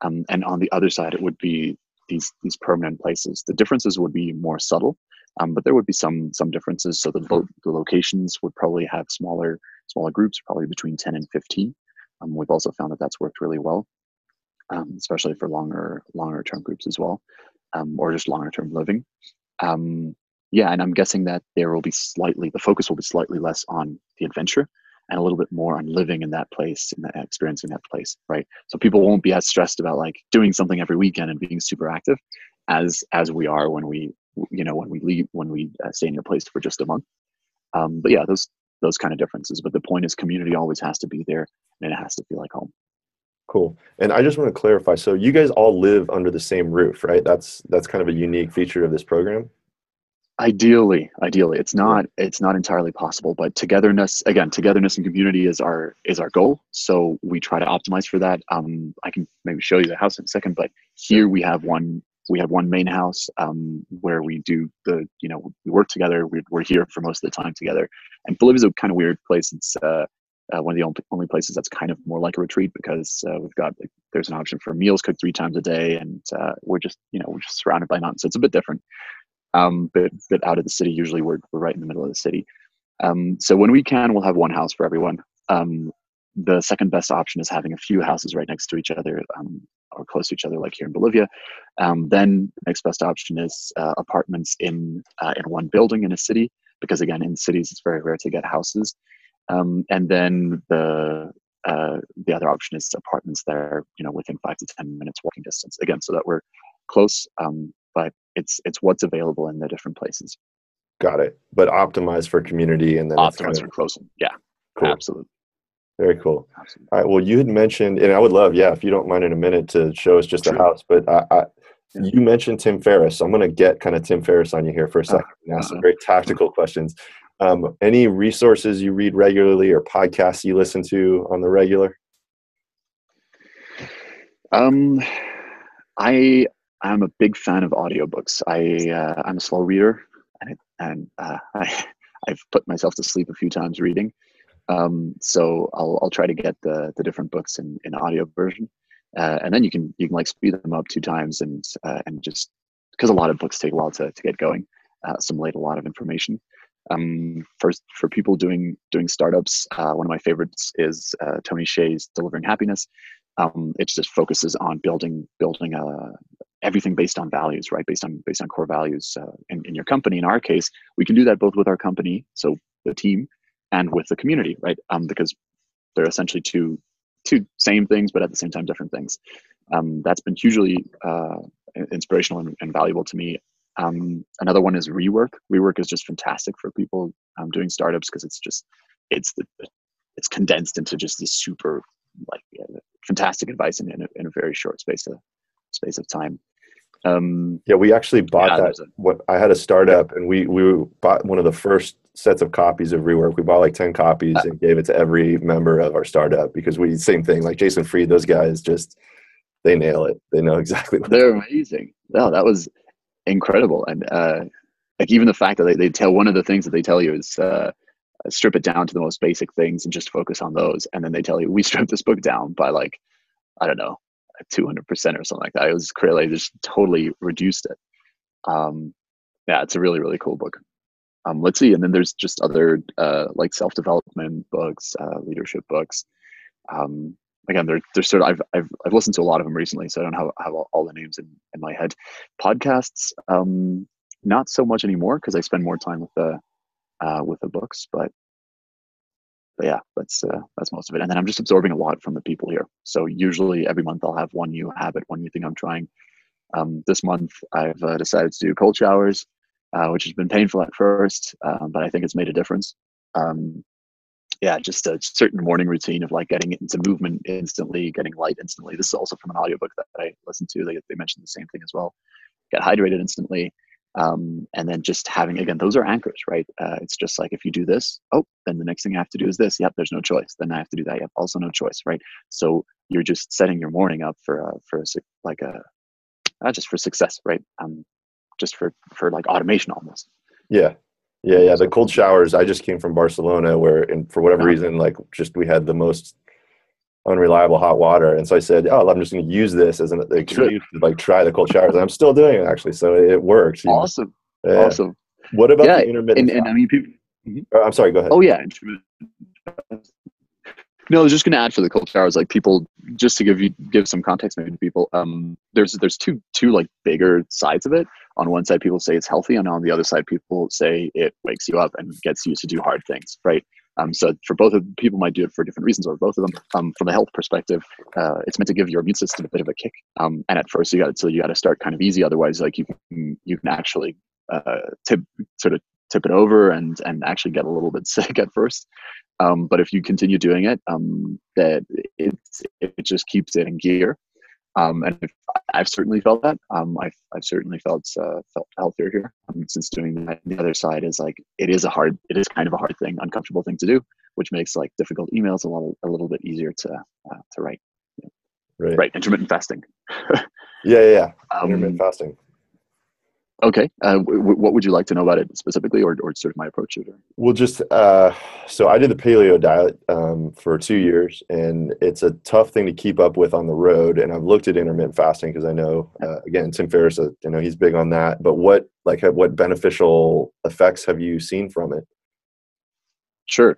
S3: um, and on the other side it would be these these permanent places the differences would be more subtle um, but there would be some some differences. So the, the locations would probably have smaller smaller groups probably between 10 and 15 um, we've also found that that's worked really well um, especially for longer longer term groups as well um, or just longer term living. Um, yeah, and I'm guessing that there will be slightly the focus will be slightly less on the adventure and a little bit more on living in that place and experiencing that place, right? So people won't be as stressed about like doing something every weekend and being super active as as we are when we you know when we leave when we uh, stay in your place for just a month. Um, but yeah, those those kind of differences. But the point is, community always has to be there, and it has to feel like home.
S2: Cool. And I just want to clarify. So you guys all live under the same roof, right? That's that's kind of a unique feature of this program
S3: ideally ideally it's not it's not entirely possible but togetherness again togetherness and community is our is our goal so we try to optimize for that um i can maybe show you the house in a second but here we have one we have one main house um, where we do the you know we work together we, are here for most of the time together and bolivia's a kind of weird place it's uh, uh, one of the only, only places that's kind of more like a retreat because uh, we've got there's an option for meals cooked three times a day and uh, we're just you know we're just surrounded by mountains so it's a bit different um, but but out of the city. Usually, we're we're right in the middle of the city. Um, so when we can, we'll have one house for everyone. Um, the second best option is having a few houses right next to each other um, or close to each other, like here in Bolivia. Um, then the next best option is uh, apartments in uh, in one building in a city, because again, in cities it's very rare to get houses. Um, and then the uh, the other option is apartments that are you know within five to ten minutes walking distance. Again, so that we're close, um, but it's it's what's available in the different places.
S2: Got it. But optimized for community and then
S3: optimized kind of, for closing. Yeah. Cool. Absolutely.
S2: Very cool. Absolutely. All right. Well, you had mentioned, and I would love, yeah, if you don't mind in a minute to show us just the house, but I, I, you mentioned Tim Ferriss. So I'm going to get kind of Tim Ferriss on you here for a 2nd uh, ask some uh-huh. very tactical questions. Um, any resources you read regularly or podcasts you listen to on the regular?
S3: Um, I I'm a big fan of audiobooks. I uh, I'm a slow reader, and and uh, I I've put myself to sleep a few times reading. Um, so I'll I'll try to get the the different books in in audio version, uh, and then you can you can like speed them up two times and uh, and just because a lot of books take a while to to get going, uh, assimilate a lot of information. Um, for for people doing doing startups, uh, one of my favorites is uh, Tony Hsieh's Delivering Happiness. Um, it just focuses on building building uh, everything based on values, right? Based on based on core values uh, in, in your company. In our case, we can do that both with our company, so the team, and with the community, right? Um, because they're essentially two two same things, but at the same time different things. Um, that's been hugely uh, inspirational and, and, valuable to me. Um, another one is rework. Rework is just fantastic for people um, doing startups because it's just it's the it's condensed into just this super like uh, fantastic advice in, in a, in, a, very short space of space of time.
S2: Um, yeah, we actually bought yeah, that. A, what I had a startup, and we we bought one of the first sets of copies of Rework. We bought like ten copies and gave it to every member of our startup because we same thing. Like Jason Fried, those guys just they nail it. They know exactly. what
S3: They're amazing. No, that was incredible, and uh, like even the fact that they, they tell one of the things that they tell you is uh, strip it down to the most basic things and just focus on those, and then they tell you we stripped this book down by like I don't know 200% or something like that. It was crazy. They just totally reduced it. Um, yeah, it's a really, really cool book. Um, let's see. And then there's just other uh, like self-development books, uh, leadership books. Um, again, they're, they're sort of, I've, I've, I've listened to a lot of them recently, so I don't have, have all, all the names in, in my head. Podcasts, um, not so much anymore because I spend more time with the, uh, with the books, but but yeah, that's uh, that's most of it. And then I'm just absorbing a lot from the people here. So usually every month I'll have one new habit, one new thing I'm trying. Um, this month I've uh, decided to do cold showers, uh, which has been painful at first, um, but I think it's made a difference. Um, yeah, just a certain morning routine of like getting into movement instantly, getting light instantly. This is also from an audiobook that I listened to. They, they mentioned the same thing as well. Get hydrated instantly, um, and then just having again those are anchors right uh, it's just like if you do this oh then the next thing i have to do is this yep there's no choice then i have to do that yep also no choice right so you're just setting your morning up for uh, for like a not just for success right um just for for like automation almost
S2: yeah yeah yeah the cold showers i just came from barcelona where and for whatever reason like just we had the most unreliable hot water. And so I said, oh, I'm just going to use this as an excuse to like try the cold showers. And I'm still doing it actually. So it works.
S3: Awesome. Yeah. Awesome.
S2: What about yeah, the intermittent? And, and I mean, people, mm-hmm. I'm sorry, go ahead.
S3: Oh yeah. No, I was just going to add for the cold showers, like people, just to give you give some context, maybe to people. Um, there's there's two two like bigger sides of it. On one side, people say it's healthy, and on the other side, people say it wakes you up and gets you to do hard things, right? Um, so for both of people might do it for different reasons or both of them. Um, from the health perspective, uh, it's meant to give your immune system a bit of a kick. Um, and at first you got to, so you got to start kind of easy. Otherwise, like you can, you can actually uh, tip, sort of tip it over and, and actually get a little bit sick at first. Um, but if you continue doing it, um, that it, it just keeps it in gear. Um, and I've certainly felt that. Um, I've, I've certainly felt uh, felt healthier here um, since doing that. The other side is like it is a hard, it is kind of a hard thing, uncomfortable thing to do, which makes like difficult emails a little a little bit easier to uh, to write. Right. Right. Intermittent fasting.
S2: yeah, yeah, yeah. Um, Intermittent fasting.
S3: Okay. Uh, w- what would you like to know about it specifically, or, or sort of my approach to it?
S2: Well, just uh, so I did the paleo diet um, for two years, and it's a tough thing to keep up with on the road. And I've looked at intermittent fasting because I know, uh, again, Tim Ferriss, uh, you know, he's big on that. But what like what beneficial effects have you seen from it?
S3: Sure.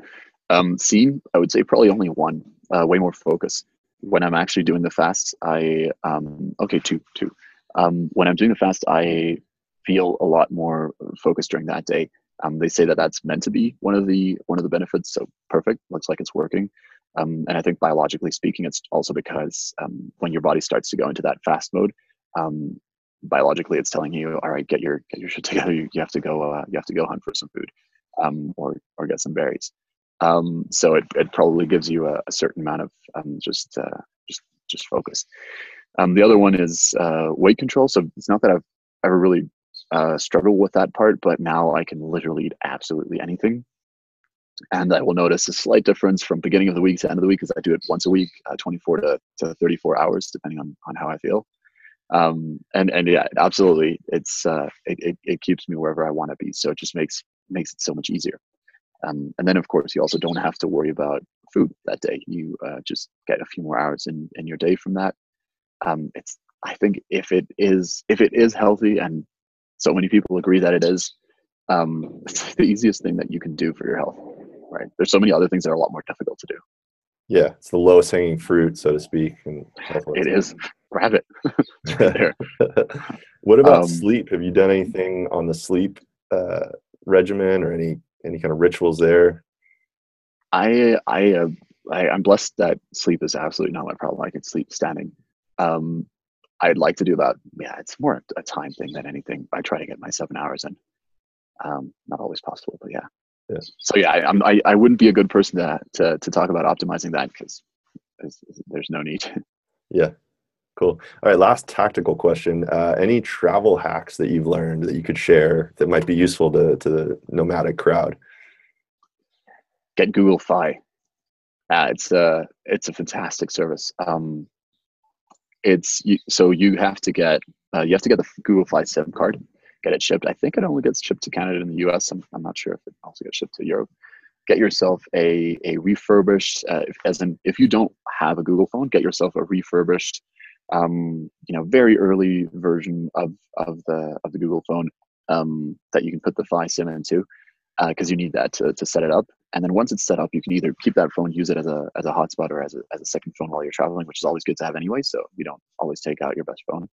S3: Um, seen, I would say probably only one. Uh, way more focus. When I'm actually doing the fast, I um, okay, two, two. Um, when I'm doing the fast, I feel a lot more focused during that day. Um, they say that that's meant to be one of the one of the benefits. So perfect, looks like it's working. Um, and I think biologically speaking, it's also because um, when your body starts to go into that fast mode, um, biologically it's telling you, all right, get your get your shit together. You, you have to go uh, you have to go hunt for some food, um, or or get some berries. Um, so it, it probably gives you a, a certain amount of just uh, just just focus. the other one is uh, weight control. So it's not that I've ever really uh, struggle with that part, but now I can literally eat absolutely anything. And I will notice a slight difference from beginning of the week to end of the week because I do it once a week, uh, 24 to, to 34 hours, depending on, on how I feel. Um, and, and yeah, absolutely. It's, uh, it, it, it keeps me wherever I want to be. So it just makes, makes it so much easier. Um, and then of course you also don't have to worry about food that day. You uh, just get a few more hours in, in your day from that. Um, it's, I think if it is, if it is healthy and so many people agree that it is. um, it's the easiest thing that you can do for your health. Right? There's so many other things that are a lot more difficult to do.
S2: Yeah, it's the lowest hanging fruit, so to speak. And
S3: it is. Grab it. right
S2: what about um, sleep? Have you done anything on the sleep uh, regimen or any any kind of rituals there?
S3: I I, uh, I am blessed that sleep is absolutely not my problem. I can sleep standing. Um, I'd like to do about yeah, it's more a time thing than anything. I try to get my seven hours in. Um, not always possible, but yeah. yeah. So yeah, I, I'm I, I wouldn't be a good person to to to talk about optimizing that because there's, there's no need.
S2: yeah. Cool. All right. Last tactical question. Uh, any travel hacks that you've learned that you could share that might be useful to, to the nomadic crowd?
S3: Get Google Fi. Uh, it's a it's a fantastic service. Um, it's so you have to get uh, you have to get the Google Fi SIM card, get it shipped. I think it only gets shipped to Canada and the U.S. I'm, I'm not sure if it also gets shipped to Europe. Get yourself a a refurbished, uh, as in if you don't have a Google phone, get yourself a refurbished um, you know, very early version of of the of the Google phone um, that you can put the Fi SIM into because uh, you need that to, to set it up. And then once it's set up, you can either keep that phone, use it as a as a hotspot or as a as a second phone while you're traveling, which is always good to have anyway. So you don't always take out your best phone.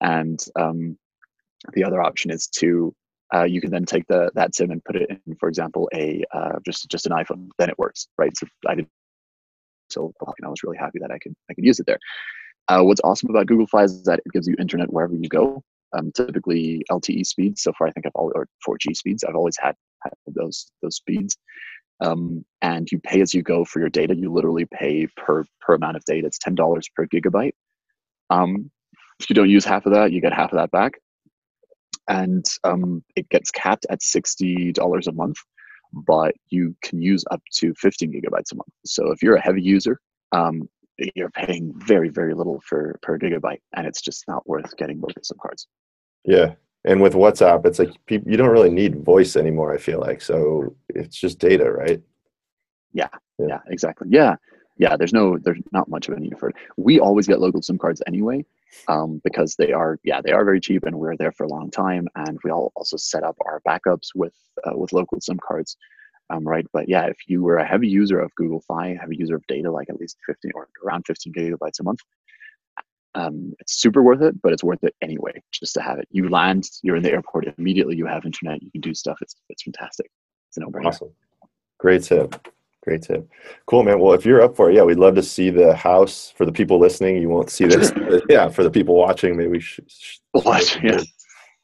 S3: And um, the other option is to uh, you can then take the that SIM and put it in, for example, a uh, just just an iPhone. Then it works, right? So I did. So I was really happy that I could I could use it there. Uh, what's awesome about Google Fi is that it gives you internet wherever you go. Um, typically LTE speeds. So far, I think I've always or 4G speeds. I've always had, had those those speeds. Um, and you pay as you go for your data. You literally pay per per amount of data. It's ten dollars per gigabyte. Um, if you don't use half of that, you get half of that back. And um, it gets capped at sixty dollars a month, but you can use up to fifteen gigabytes a month. So if you're a heavy user, um, you're paying very very little for per gigabyte and it's just not worth getting local sim cards
S2: yeah and with whatsapp it's like people, you don't really need voice anymore i feel like. So it's just data right?
S3: Yeah. Yeah, yeah exactly. Yeah. Yeah there's no there's not much of a need for it. We always get local sim cards anyway um, because they are yeah they are very cheap and we're there for a long time. And we all also set up our backups with uh, with local sim cards um, right? But yeah, if you were a heavy user of Google Fi, heavy user of data, like at least 15 or around 15 gigabytes a month, um, it's super worth it, but it's worth it anyway, just to have it. You land, you're in the airport immediately, you have internet, you can do stuff. It's, it's fantastic. It's a no-brainer.
S2: Awesome. Great tip. Great tip. Cool, man. Well, if you're up for it, yeah, we'd love to see the house. For the people listening, you won't see this. yeah, for the people watching, maybe we should.
S3: Watch, yeah.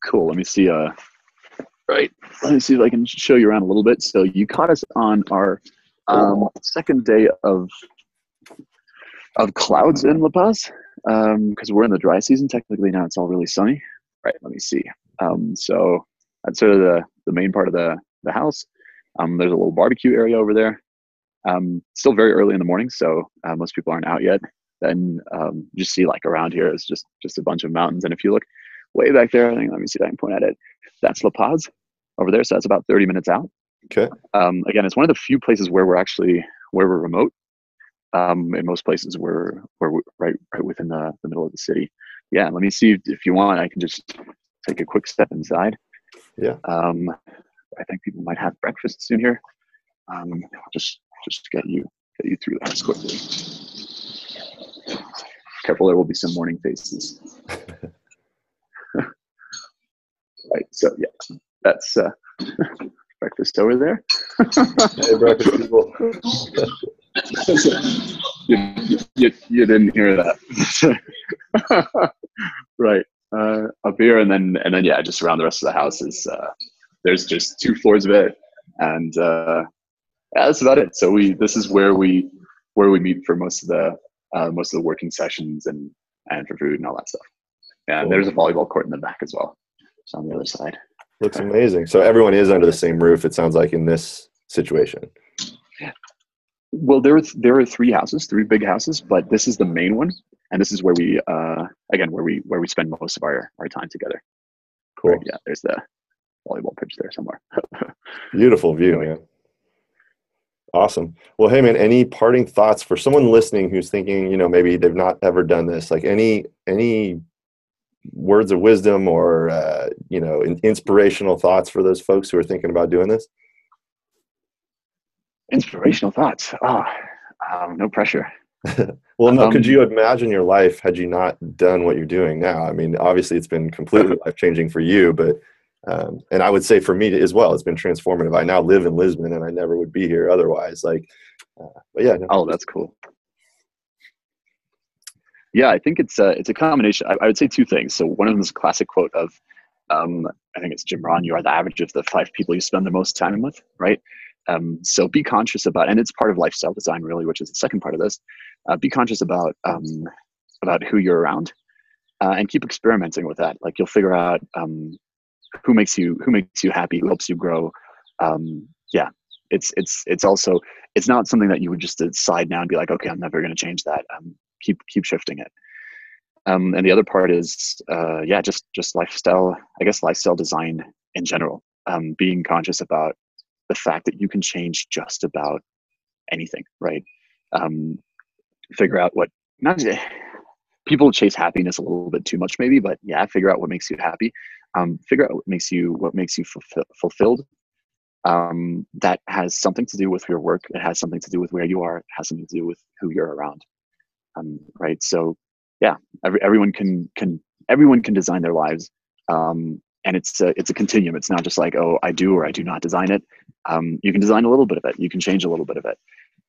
S3: Cool. Let me see. Uh, right. Let me see if I can show you around a little bit. So you caught us on our um, second day of of clouds in La Paz because um, we're in the dry season. Technically now it's all really sunny. Right. Let me see. Um, so that's sort of the the main part of the the house. Um, there's a little barbecue area over there. Um, still very early in the morning, so uh, most people aren't out yet. Then um, you see like around here is just just a bunch of mountains, and if you look way back there, I think let me see if I can point at it. That's La Paz over there. So that's about 30 minutes out.
S2: Okay.
S3: Um, again, it's one of the few places where we're actually where we're remote. Um, in most places, we're we're right right within the, the middle of the city. Yeah. Let me see if you want. I can just take a quick step inside.
S2: Yeah.
S3: Um, I think people might have breakfast soon here. Um, just just get you get you through that quickly. Careful, there will be some morning faces. right. So yeah, that's uh, breakfast over there.
S2: hey, breakfast people.
S3: you, you, you, didn't hear that, right? Uh, up here, and then and then yeah, just around the rest of the house is uh, there's just two floors of it, and uh, yeah, that's about it. So we this is where we where we meet for most of the uh, most of the working sessions and and for food and all that stuff. And cool. there's a volleyball court in the back as well. It's on the other side.
S2: Looks amazing. So everyone is under the same roof. It sounds like in this situation.
S3: Well, there are there are three houses, three big houses, but this is the main one, and this is where we uh, again where we where we spend most of our our time together.
S2: Cool.
S3: Yeah, there's the volleyball pitch there somewhere.
S2: Beautiful view, man. Awesome. Well, hey, man, any parting thoughts for someone listening who's thinking, you know, maybe they've not ever done this? Like any any words of wisdom or uh, you know inspirational thoughts for those folks who are thinking about doing this?
S3: Inspirational thoughts. Oh, um, no pressure.
S2: well, no. Um, could you imagine your life had you not done what you're doing now? I mean, obviously, it's been completely life changing for you, but um, and I would say for me as well, it's been transformative. I now live in Lisbon, and I never would be here otherwise. Like, uh, but yeah. No.
S3: Oh, that's cool. Yeah, I think it's a, it's a combination. I, I, would say two things. So one of them is a classic quote of, um, I think it's Jim Rohn, you are the average of the five people you spend the most time with, right? Um, so be conscious about, and it's part of lifestyle design really, which is the second part of this. Uh, be conscious about, um, about who you're around uh, and keep experimenting with that. Like you'll figure out um, who makes you, who makes you happy, who helps you grow. Um, yeah, it's, it's, it's also, it's not something that you would just decide now and be like, okay, I'm never going to change that. Um, keep keep shifting it. Um, and the other part is, uh, yeah, just just lifestyle. I guess lifestyle design in general. Being conscious about the fact that you can change just about anything, right? Um, figure out what not people chase happiness a little bit too much, maybe, but yeah, figure out what makes you happy. Um, figure out what makes you what makes you fulfill, fulfilled. Um, that has something to do with your work. It has something to do with where you are. It has something to do with who you're around um, right so yeah every, everyone can can everyone can design their lives um, and it's a, it's a continuum. It's not just like oh i do or i do not design it. Um, you can design a little bit of it. You can change a little bit of it.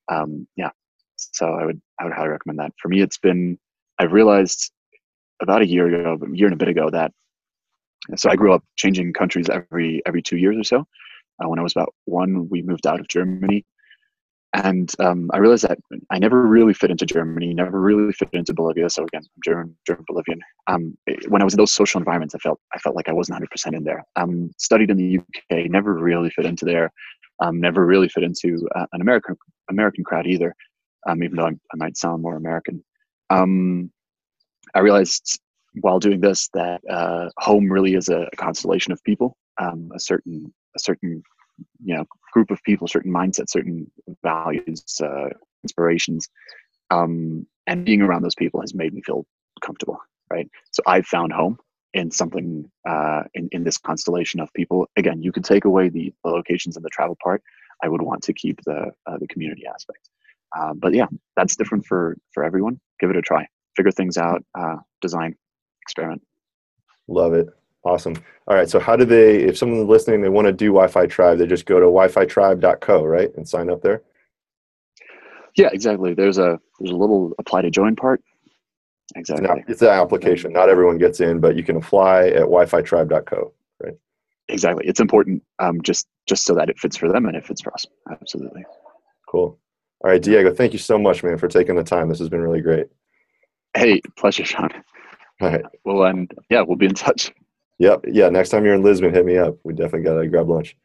S3: Um, yeah. So i would i would highly recommend that. For me it's been i realized about a year ago a year and a bit ago that so i grew up changing countries every every two years or so. Uh, when i was about one we moved out of germany and um, I realized that I never really fit into Germany, never really fit into Bolivia. So again, I'm German, German Bolivian. Um, when I was in those social environments, I felt I felt like I wasn't 100 percent in there. Um, studied in the UK, never really fit into there. Um, never really fit into uh, an American American crowd either. Um, even though I'm, i might sound more American, um, I realized while doing this that uh, home really is a, a constellation of people, um, a certain a certain you know group of people, certain mindsets, certain values, uh, inspirations, um, and being around those people has made me feel comfortable. Right. So I've found home in something uh, in in this constellation of people. Again, you could take away the, the locations and the travel part. I would want to keep the uh, the community aspect. Uh, but yeah, that's different for for everyone. Give it a try. Figure things out. Uh, design. Experiment.
S2: Love it. Awesome. All right. So how do they, if someone's listening, they want to do Wi-Fi Tribe, they just go to wi-fi-tribe.co, right, and sign up there.
S3: Yeah, exactly. There's a there's a little apply to join part. Exactly.
S2: It's, it's an application. Not everyone gets in, but you can apply at wi-fi-tribe.co, right?
S3: Exactly. It's important um, just just so that it fits for them and it fits for us. Absolutely.
S2: Cool. All right, Diego. Thank you so much, man, for taking the time. This has been really great.
S3: Hey, pleasure, Sean.
S2: All right.
S3: Well, and yeah, we'll be in touch.
S2: Yep. Yeah. Next time you're in Lisbon, hit me up. We definitely got to grab lunch.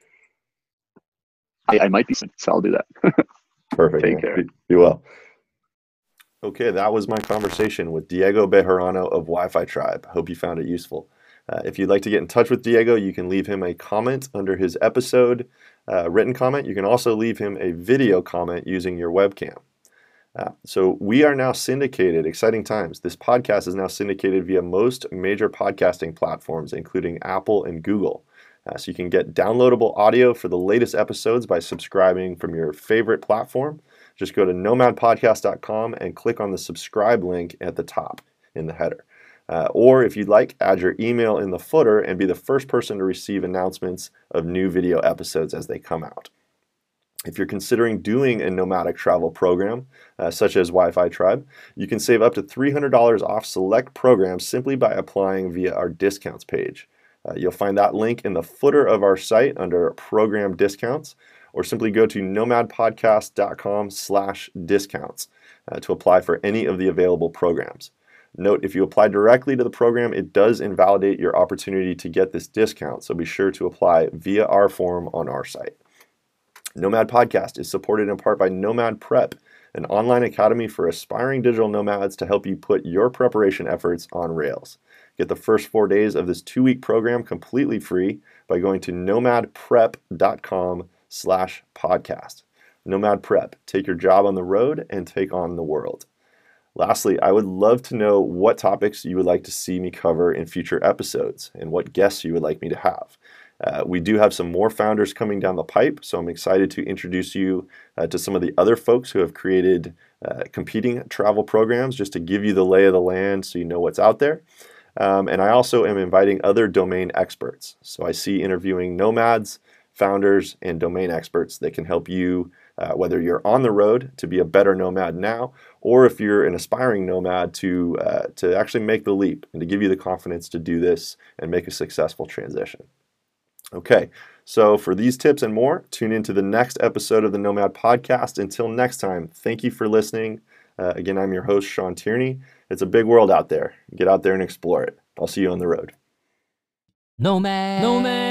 S3: I, I, might be, so I'll do that.
S2: Perfect. Take man. care. Be, be, well. Okay, that was my conversation with Diego Bejarano of Wi-Fi Tribe. Hope you found it useful. Uh, if you'd like to get in touch with Diego, you can leave him a comment under his episode, uh, written comment. You can also leave him a video comment using your webcam. Uh, so we are now syndicated. Exciting times. This podcast is now syndicated via most major podcasting platforms, including Apple and Google. Uh, so you can get downloadable audio for the latest episodes by subscribing from your favorite platform. Just go to nomadpodcast.com and click on the subscribe link at the top in the header. Uh, or if you'd like, add your email in the footer and be the first person to receive announcements of new video episodes as they come out. If you're considering doing a nomadic travel program, uh, such as Wi Fi Tribe, you can save up to $300 off select programs simply by applying via our discounts page. Uh, you'll find that link in the footer of our site under program discounts, or simply go to nomadpodcast.com slash discounts uh, to apply for any of the available programs. Note, if you apply directly to the program, it does invalidate your opportunity to get this discount, so be sure to apply via our form on our site. Nomad Podcast is supported in part by Nomad Prep, an online academy for aspiring digital nomads to help you put your preparation efforts on rails. Get the first four days of this two-week program completely free by going to nomadprep.com slash podcast. Nomad Prep. Take your job on the road and take on the world. Lastly, I would love to know what topics you would like to see me cover in future episodes and what guests you would like me to have. Uh, we do have some more founders coming down the pipe, so I'm excited to introduce you uh, to some of the other folks who have created uh, competing travel programs just to give you the lay of the land so you know what's out there. Um, and I also am inviting other domain experts. So I see interviewing nomads, founders, and domain experts that can help you, uh, whether you're on the road to be a better nomad now, or if you're an aspiring nomad to, uh, to actually make the leap and to give you the confidence to do this and make a successful transition. Okay, so for these tips and more, tune into the next episode of the Nomad Podcast. Until next time, thank you for listening. Uh, again, I'm your host, Sean Tierney. It's a big world out there. Get out there and explore it. I'll see you on the road. Nomad. Nomad.